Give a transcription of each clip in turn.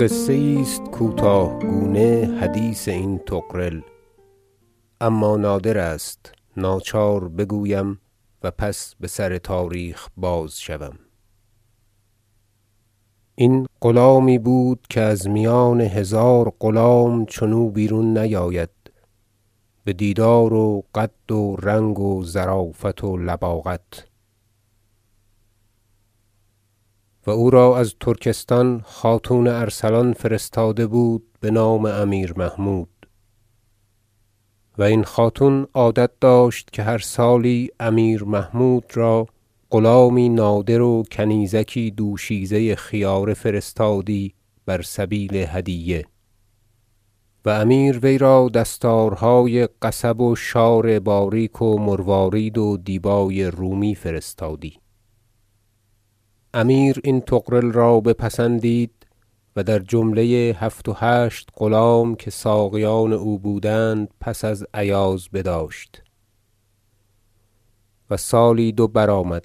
قصه یی است کوتاه گونه حدیث این طغرل اما نادر است ناچار بگویم و پس بسر تاریخ بازشوم این غلامی بود که از میان هزار غلام چنو بیرون نیاید بدیدار و قد و رنگ و ظرافت و لباقت. و او را از ترکستان خاتون ارسلان فرستاده بود بنام امیر محمود. و این خاتون عادت داشت که هر سالی امیر محمود را غلامی نادر و کنیزکی دوشیزه خیاره فرستادی بر سبیل هدیه. و امیر وی را دستارهای قصب و شار باریک و مروارید و دیبای رومی فرستادی. امیر این طغرل را بپسندید و در جمله هفت و هشت غلام که ساقیان او بودند پس از ایاز بداشت. و سالی دو برآمد.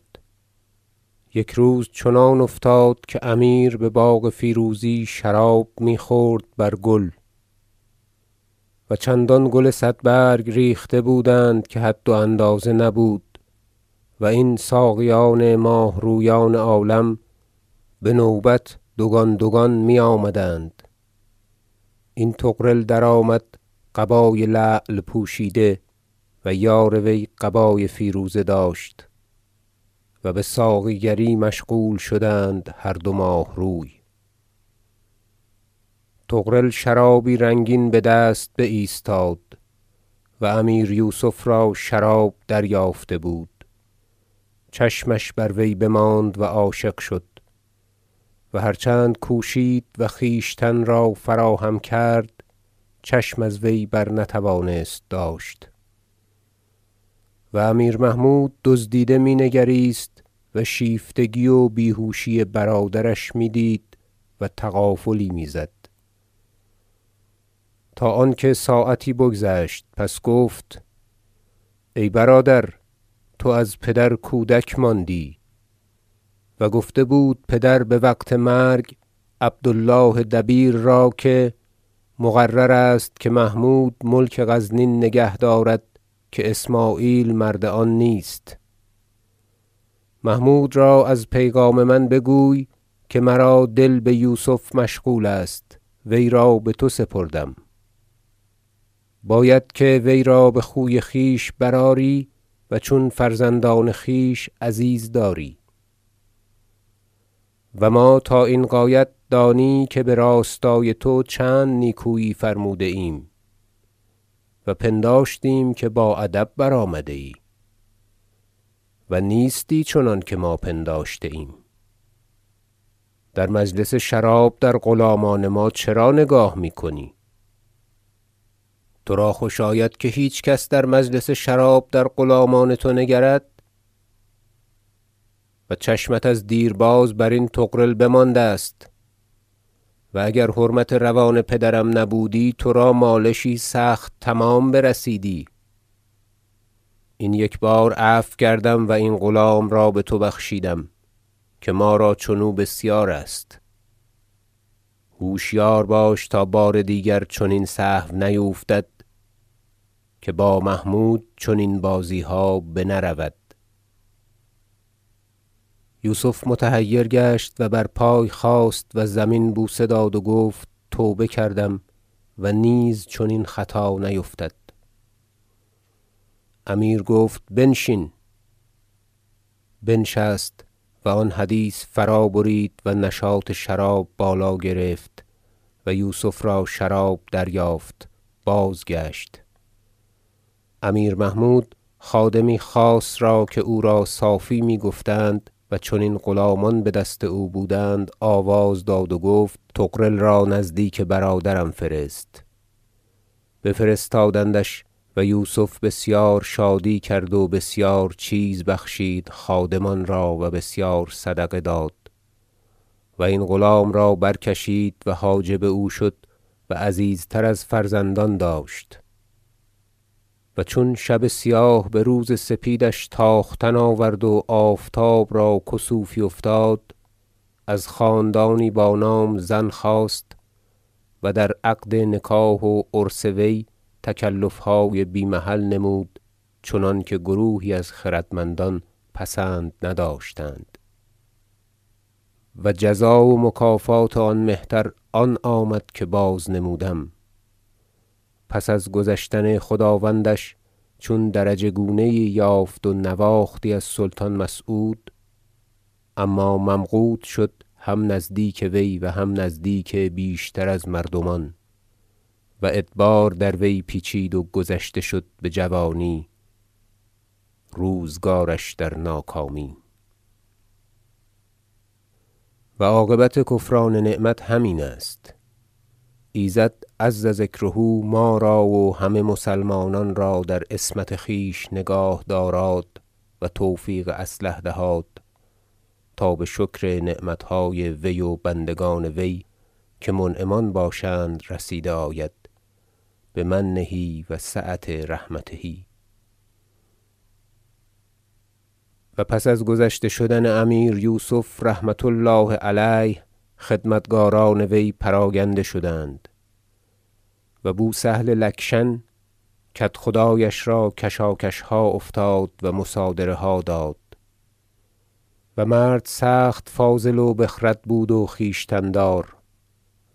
یک روز چنان افتاد که امیر بباغ فیروزی شراب می‌خورد بر گل. و چندان گل صد برگ ریخته بودند که حد و اندازه نبود. و این ساقیان ماهرویان عالم بنوبت دوگان دوگان میآمدند. این طغرل درآمد قبای لعل پوشیده و یار وی قبای فیروزه داشت و بساقیگری مشغول شدند هر دو ماهروی. طغرل شرابی رنگین بدست بایستاد و امیر یوسف را شراب دریافته بود. چشمش بر وی بماند و عاشق شد. و هر چند کوشید و خویشتن را فراهم کرد چشم از وی برنتوانست داشت. و امیر محمود دزدیده می نگریست و شیفتگی و بیهوشی برادرش می‌دید و تغافلی می‌زد. تا آنکه ساعتی بگذشت پس گفت ای برادر تو از پدر کودک ماندی. و گفته بود پدر بوقت مرگ عبد الله دبیر را که مقرر است که محمود ملک غزنین نگه دارد که اسمعیل مرد آن نیست. محمود را از پیغام من بگوی که مرا دل بیوسف مشغول است وی را بتو سپردم. باید که وی را بخوی خویش برآری چون فرزندان خویش عزیز داری. و ما تا این غایت دانی که براستای تو چند نیکویی فرموده ایم و پنداشتیم که با ادب برآمده ای. و نیستی چنانکه ما پنداشته ایم. در مجلس شراب در غلامان ما چرا نگاه می‌کنی؟ ترا خوش آید که هیچ کس در مجلس شراب در غلامان تو نگرد؟ و چشمت از دیرباز برین طغرل بمانده است و اگر حرمت روان پدرم نبودی ترا مالشی سخت تمام برسیدی. این یک بار عفو کردم و این غلام را بتو بخشیدم که ما را چنو بسیار است. هوشیار باش تا بار دیگر چنین سهو نیفتد که با محمود چنین بازیها بنرود. یوسف متحیر گشت و بر پای خاست و زمین بوسه داد و گفت توبه کردم و نیز چنین خطا نیفتد. امیر گفت بنشین. بنشست و آن حدیث فرابرید و نشاط شراب بالا گرفت و یوسف را شراب دریافت بازگشت. امیر محمود خادمی خاص را که او را صافی می‌گفتند و چنین غلامان بدست او بودند آواز داد و گفت طغرل را نزدیک برادرم فرست. بفرستادندش و یوسف بسیار شادی کرد و بسیار چیز بخشید خادمان را و بسیار صدقه داد. و این غلام را برکشید و حاجب او شد و عزیزتر از فرزندان داشت. و چون شب سیاه بروز سپیدش تاختن آورد و آفتاب را کسوفی افتاد از خاندانی با نام زن خواست و در عقد نکاح و عرس وی تکلفهای بی محل نمود چنانکه گروهی از خردمندان پسند نداشتند. و جزا و مکافات آن مهتر آن آمد که بازنمودم پس از گذشتن خداوندش چون درجه گونه یافت و نواختی از سلطان مسعود اما ممقوت شد هم نزدیک وی و هم نزدیک بیشتر از مردمان و ادبار در وی پیچید و گذشته شد بجوانی روزگارش در ناکامی. و عاقبت کفران نعمت همین است. ایزد عز ذکره ما را و همه مسلمانان را در عصمت خویش نگاه داراد و توفیق اصلح دهاد تا بشکر نعمتهای وی و بندگان وی که منعمان باشند رسیده آید بمنه و سعة رحمته. و پس از گذشته شدن امیر یوسف رحمة الله علیه خدمتگاران وی پراگنده شدند. و بو سهل لکشن کدخدایش را کشاکشها افتاد و مصادره ها داد. و مرد سخت فاضل و بخرد بود و خویشتن دار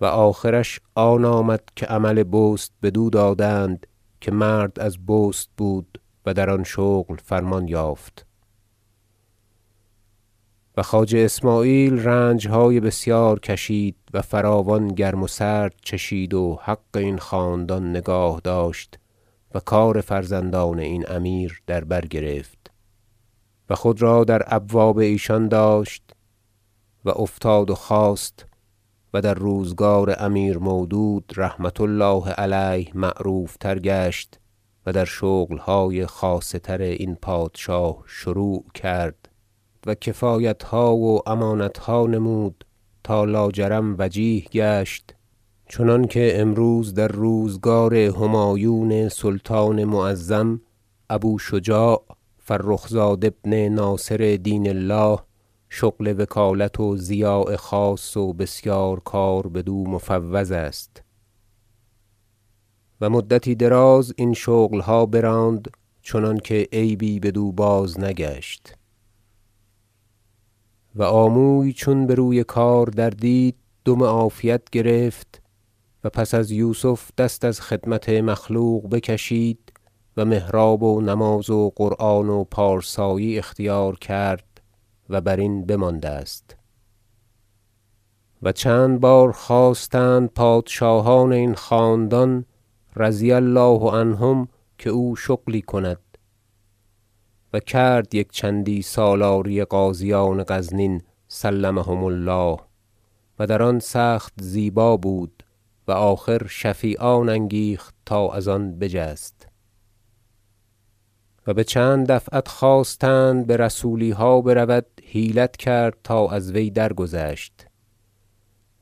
و آخرش آن آمد که عمل بست بدو دادند که مرد از بست بود و در آن شغل فرمان یافت. و خواجه اسمعیل رنجهای بسیار کشید و فراوان گرم و سرد چشید و حق این خاندان نگاه داشت و کار فرزندان این امیر در بر گرفت و خود را در ابواب ایشان داشت و افتاد و خاست و در روزگار امیر مودود رحمة الله علیه معروف تر گشت و در شغلهای خاصه تر این پادشاه شروع کرد و کفایتها و امانتها نمود تا لاجرم وجیه گشت. چنانکه امروز در روزگار همایون سلطان معظم ابو شجاع فرخ زاد ابن ناصر دین الله شغل وکالت و ضیاع خاص و بسیار کار بدو مفوض است. و مدتی دراز این شغلها براند چنانکه عیبی بدو بازنگشت و آموی چون بروی کار دردید دم عافیت گرفت و پس از یوسف دست از خدمت مخلوق بکشید و محراب و نماز و قرآن و پارسایی اختیار کرد و برین بمانده است. و چند بار خواستند پادشاهان این خاندان رضی الله عنهم که او شغلی کند. و کرد یک چندی سالاری غازیان غزنین سلمهم الله. و در آن سخت زیبا بود و آخر شفیعان انگیخت تا از آن بجست. و بچند دفعت خواستند برسولیها برود حیلت کرد تا از وی درگذشت.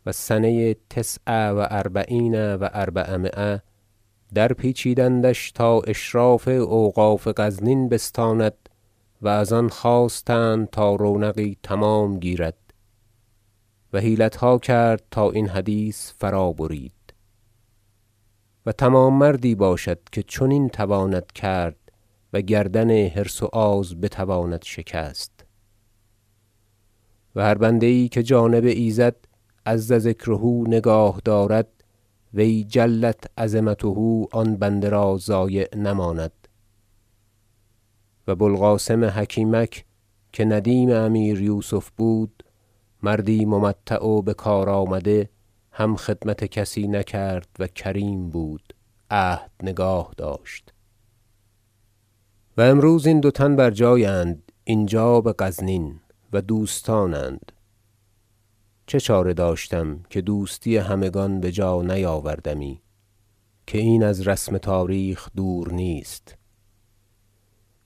و سنه تسع و اربعین و اربعمایه درپیچیدندش تا اشراف اوقاف غزنین بستاند و از آن خواستند تا رونقی تمام گیرد. و حیلتها کرد تا این حدیث فرابرید و تمام مردی باشد که چنین تواند کرد و گردن حرص و آز بتواند شکست. و هر بنده یی که جانب ایزد عز ذکره نگاه دارد وی جلت عظمته آن بنده را ضایع نماند. و بو القاسم حکیمک که ندیم امیر یوسف بود مردی ممتع و بکار آمده هم خدمت کسی نکرد و کریم بود عهد نگاه داشت. و امروز این دو تن بر جای اند اینجا بغزنین و دوستانند. چه چاره داشتم که دوستی همگان بجا نیاوردمی که این از رسم تاریخ دور نیست.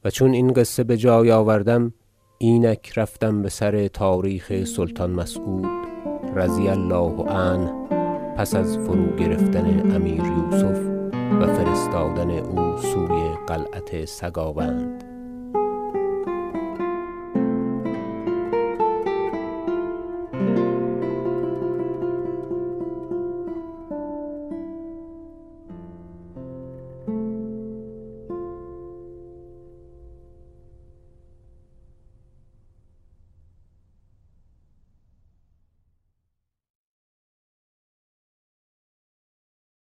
و چون این قصه بجای آوردم اینک رفتم بسر تاریخ سلطان مسعود رضی الله عنه پس از فروگرفتن امیر یوسف و فرستادن او سوی قلعت سگاوند.